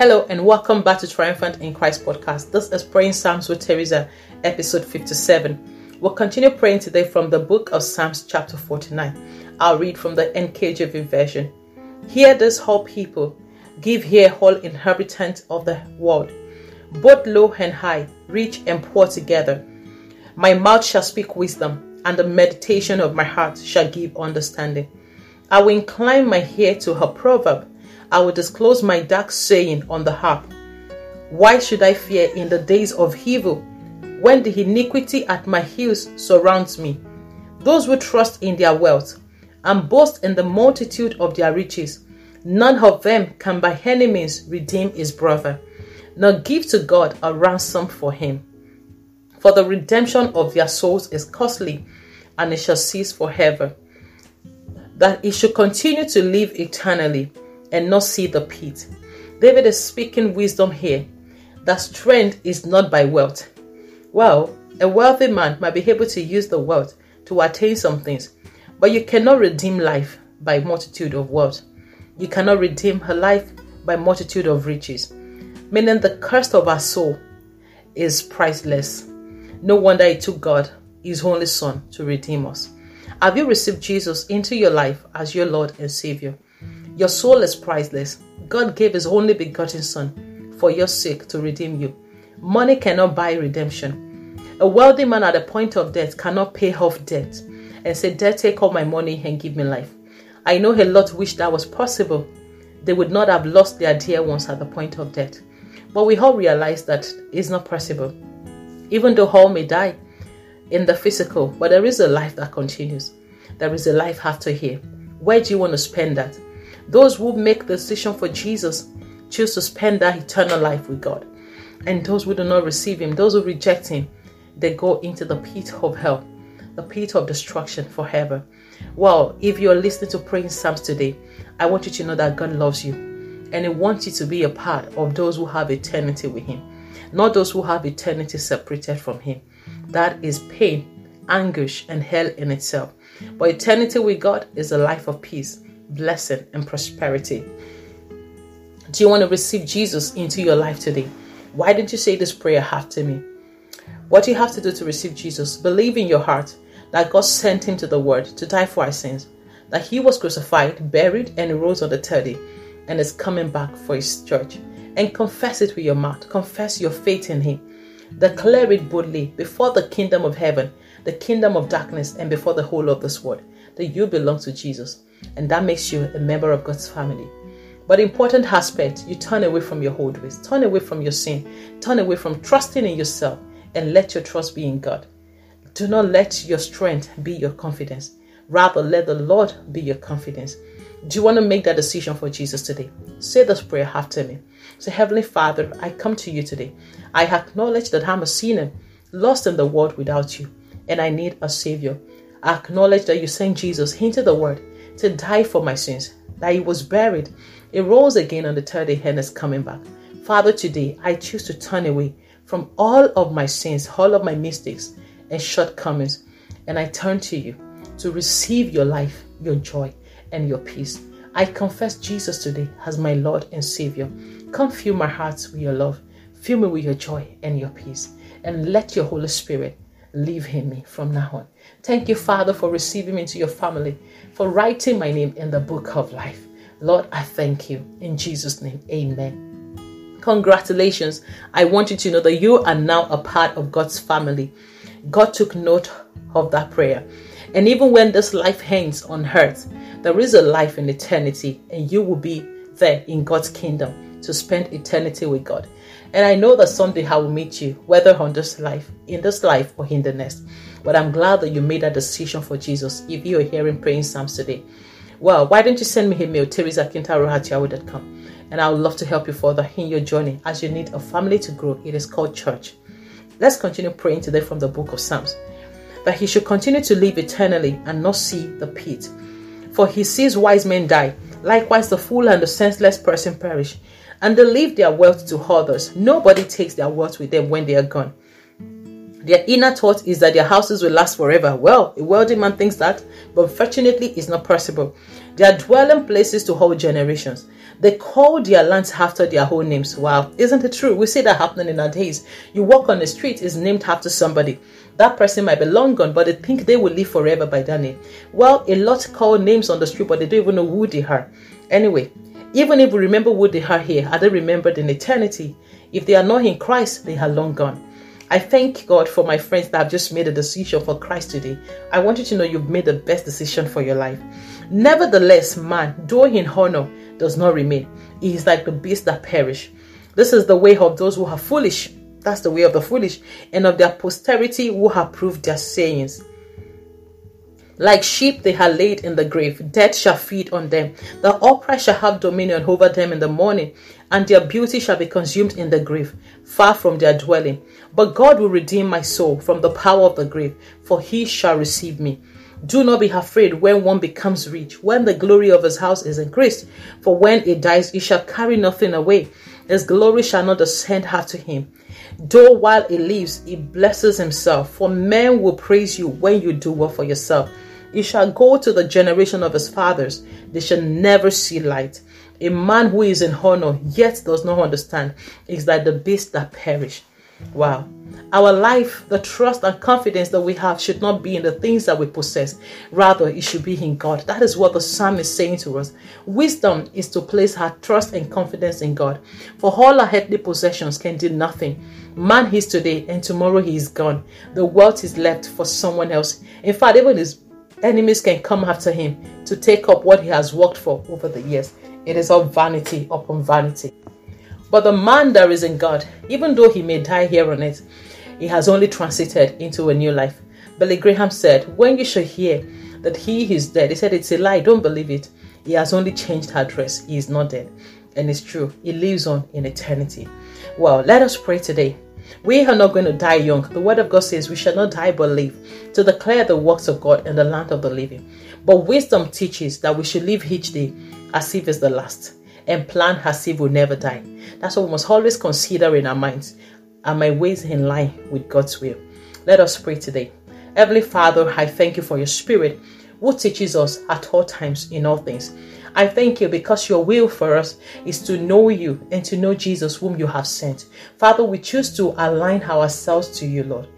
Hello and welcome back to Triumphant in Christ podcast. This is Praying Psalms with Theresa, episode 57. We'll continue praying today from the book of Psalms, chapter 49. I'll read from the NKJV version. Hear this, whole people. Give here, whole inhabitants of the world, both low and high, rich and poor together. My mouth shall speak wisdom, and the meditation of my heart shall give understanding. I will incline my ear to her proverb. I will disclose my dark saying on the harp. Why should I fear in the days of evil, when the iniquity at my heels surrounds me? Those who trust in their wealth and boast in the multitude of their riches, none of them can by any means redeem his brother, nor give to God a ransom for him. For the redemption of their souls is costly, and it shall cease forever that he should continue to live eternally and not see the pit. David is speaking wisdom here that strength is not by wealth. Well, a wealthy man might be able to use the wealth to attain some things, but you cannot redeem life by multitude of wealth. You cannot redeem her life by multitude of riches. Meaning the cost of our soul is priceless. No wonder it took God, his only son, to redeem us. Have you received Jesus into your life as your Lord and Savior? Your soul is priceless. God gave His only begotten Son for your sake to redeem you. Money cannot buy redemption. A wealthy man at the point of death cannot pay off debt and say, Death, take all my money and give me life. I know a lot wish that was possible. They would not have lost their dear ones at the point of death. But we all realize that it's not possible. Even though all may die, in the physical, but there is a life that continues. There is a life after here. Where do you want to spend that? Those who make the decision for Jesus choose to spend that eternal life with God. And those who do not receive Him, those who reject Him, they go into the pit of hell, the pit of destruction forever. Well, if you're listening to praying Psalms today, I want you to know that God loves you and He wants you to be a part of those who have eternity with Him, not those who have eternity separated from Him that is pain, anguish, and hell in itself. But eternity with God is a life of peace, blessing, and prosperity. Do you want to receive Jesus into your life today? Why didn't you say this prayer after me? What you have to do to receive Jesus, believe in your heart that God sent him to the world to die for our sins, that he was crucified, buried, and rose on the third day, and is coming back for his church. And confess it with your mouth. Confess your faith in him Declare it boldly before the kingdom of heaven, the kingdom of darkness, and before the whole of this world that you belong to Jesus. And that makes you a member of God's family. But important aspect, you turn away from your old ways, turn away from your sin, turn away from trusting in yourself, and let your trust be in God. Do not let your strength be your confidence. Rather, let the Lord be your confidence. Do you want to make that decision for Jesus today? Say this prayer after me. Say, Heavenly Father, I come to you today. I acknowledge that I'm a sinner, lost in the world without you, and I need a Savior. I acknowledge that you sent Jesus into the world to die for my sins, that he was buried, he rose again on the third day, and is coming back. Father, today I choose to turn away from all of my sins, all of my mistakes and shortcomings, and I turn to you to receive your life, your joy, and your peace. I confess Jesus today as my Lord and Savior. Come fill my heart with your love Fill me with your joy and your peace, and let your Holy Spirit live in me from now on. Thank you, Father, for receiving me into your family, for writing my name in the book of life. Lord, I thank you. In Jesus' name, amen. Congratulations. I want you to know that you are now a part of God's family. God took note of that prayer. And even when this life hangs on earth, there is a life in eternity, and you will be there in God's kingdom to spend eternity with God. And I know that someday I will meet you, whether on this life, in this life, or in the next. But I'm glad that you made that decision for Jesus if you are hearing praying Psalms today. Well, why don't you send me a mail, teresakintaro and I would love to help you further in your journey as you need a family to grow. It is called church. Let's continue praying today from the book of Psalms that he should continue to live eternally and not see the pit. For he sees wise men die, likewise the fool and the senseless person perish and they leave their wealth to others. Nobody takes their wealth with them when they are gone. Their inner thought is that their houses will last forever. Well, a wealthy man thinks that, but fortunately, it's not possible. Their dwelling places to hold generations. They call their lands after their whole names. Wow, isn't it true? We see that happening in our days. You walk on the street, is named after somebody. That person might be long gone, but they think they will live forever by that name. Well, a lot call names on the street, but they don't even know who they are. Anyway, even if we remember who they are here, are they remembered in eternity? If they are not in Christ, they are long gone. I thank God for my friends that have just made a decision for Christ today. I want you to know you've made the best decision for your life. Nevertheless, man, though in honor, does not remain. He is like the beast that perish. This is the way of those who are foolish. That's the way of the foolish, and of their posterity who have proved their sayings. Like sheep they are laid in the grave, death shall feed on them. The upright shall have dominion over them in the morning, and their beauty shall be consumed in the grave, far from their dwelling. But God will redeem my soul from the power of the grave, for he shall receive me. Do not be afraid when one becomes rich, when the glory of his house is increased. For when he dies, he shall carry nothing away. His glory shall not ascend after him. Though while he lives, he blesses himself. For men will praise you when you do well for yourself. He shall go to the generation of his fathers. They shall never see light. A man who is in honor yet does not understand is like the beast that perish. Wow. Our life, the trust and confidence that we have should not be in the things that we possess. Rather, it should be in God. That is what the psalm is saying to us. Wisdom is to place our trust and confidence in God. For all our earthly possessions can do nothing. Man is today and tomorrow he is gone. The wealth is left for someone else. In fact, even his enemies can come after him to take up what he has worked for over the years. It is all vanity upon vanity. But the man that is in God, even though he may die here on earth, he has only transited into a new life. Billy Graham said, When you shall hear that he is dead, he said, It's a lie, don't believe it. He has only changed address, he is not dead. And it's true, he lives on in eternity. Well, let us pray today. We are not going to die young. The word of God says we shall not die but live to declare the works of God in the land of the living. But wisdom teaches that we should live each day as if it's the last and plan as if we'll never die. That's what we must always consider in our minds. Are my ways in line with God's will? Let us pray today. Heavenly Father, I thank you for your spirit who teaches us at all times in all things. I thank you because your will for us is to know you and to know Jesus, whom you have sent. Father, we choose to align ourselves to you, Lord.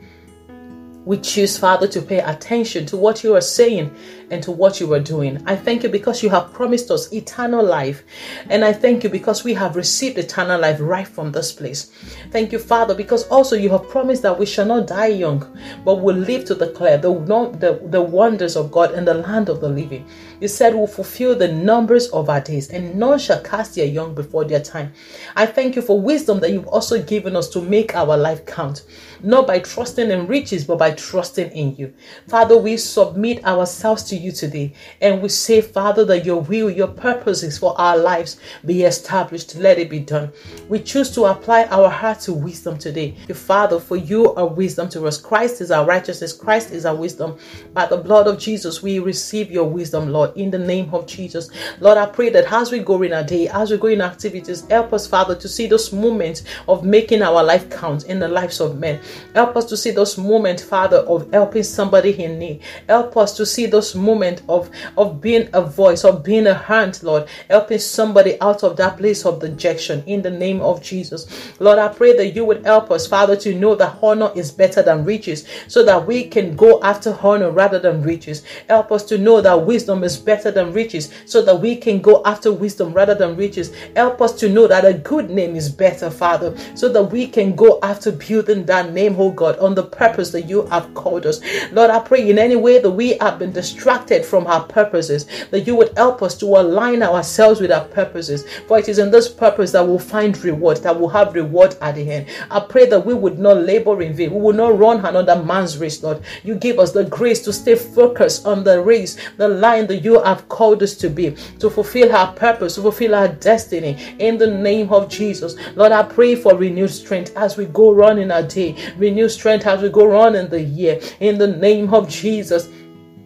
We choose, Father, to pay attention to what you are saying and to what you are doing. I thank you because you have promised us eternal life. And I thank you because we have received eternal life right from this place. Thank you, Father, because also you have promised that we shall not die young, but will live to declare the, the, the wonders of God in the land of the living. You said we'll fulfill the numbers of our days, and none shall cast their young before their time. I thank you for wisdom that you've also given us to make our life count, not by trusting in riches, but by trusting in you. Father, we submit ourselves to you today and we say, Father, that your will, your purposes for our lives be established. Let it be done. We choose to apply our heart to wisdom today. Father, for you are wisdom to us. Christ is our righteousness, Christ is our wisdom. By the blood of Jesus, we receive your wisdom, Lord, in the name of Jesus. Lord, I pray that as we go in our day, as we go in activities, help us, Father, to see those moments of making our life count in the lives of men. Help us to see those moments, Father, of helping somebody in need. Help us to see those moments of, of being a voice, of being a hand, Lord, helping somebody out of that place of dejection in the name of Jesus. Lord, I pray that you would help us, Father, to know that honor is better than riches so that we can go after honor rather than riches. Help us to know that wisdom is better than riches so that we can go after wisdom rather than riches. Help us to know that a good name is better, Father, so that we can go after building that name, oh God, on the purpose that you have called us. Lord, I pray in any way that we have been distracted from our purposes, that you would help us to align ourselves with our purposes. For it is in this purpose that we'll find reward, that we'll have reward at the end. I pray that we would not labor in vain. We will not run another man's race, Lord. You give us the grace to stay focused on the race, the line that you have called us to be, to fulfill our purpose, to fulfill our destiny. In the name of Jesus, Lord, I pray for renewed strength as we go running our day, renewed strength as we go on in the year. In the name of Jesus.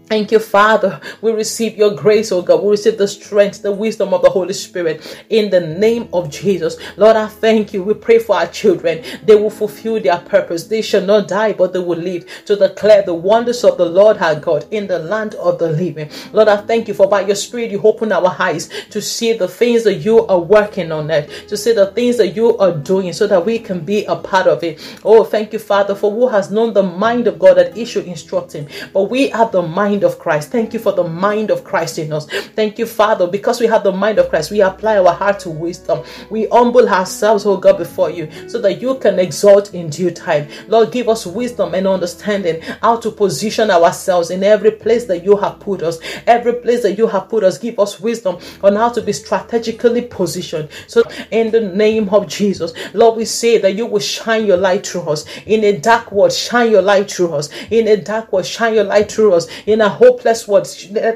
Thank you, Father. We receive your grace, oh God. We receive the strength, the wisdom of the Holy Spirit in the name of Jesus. Lord, I thank you. We pray for our children. They will fulfill their purpose. They shall not die, but they will live to declare the wonders of the Lord our God in the land of the living. Lord, I thank you for by your spirit you open our eyes to see the things that you are working on it, to see the things that you are doing so that we can be a part of it. Oh, thank you, Father, for who has known the mind of God that he should instruct him. But we have the mind mind of Christ. Thank you for the mind of Christ in us. Thank you, Father, because we have the mind of Christ. We apply our heart to wisdom. We humble ourselves, oh God, before you so that you can exalt in due time. Lord, give us wisdom and understanding how to position ourselves in every place that you have put us. Every place that you have put us, give us wisdom on how to be strategically positioned. So, in the name of Jesus, Lord, we say that you will shine your light through us. In a dark world, shine your light through us. In a dark world, shine your light through us. In a hopeless world.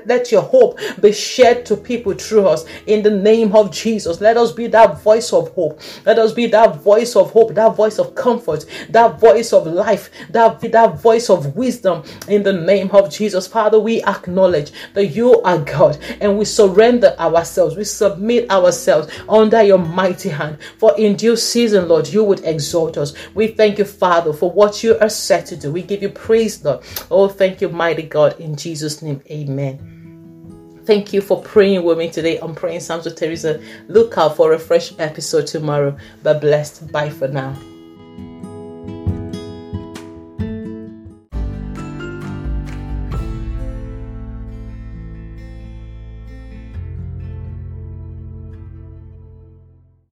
Let your hope be shared to people through us in the name of Jesus. Let us be that voice of hope. Let us be that voice of hope, that voice of comfort, that voice of life, that, that voice of wisdom in the name of Jesus. Father, we acknowledge that you are God and we surrender ourselves. We submit ourselves under your mighty hand. For in due season, Lord, you would exalt us. We thank you, Father, for what you are set to do. We give you praise, Lord. Oh, thank you, mighty God. In Jesus' name, amen. Thank you for praying with me today I'm Praying Psalms with Theresa. Look out for a fresh episode tomorrow. But blessed. Bye for now.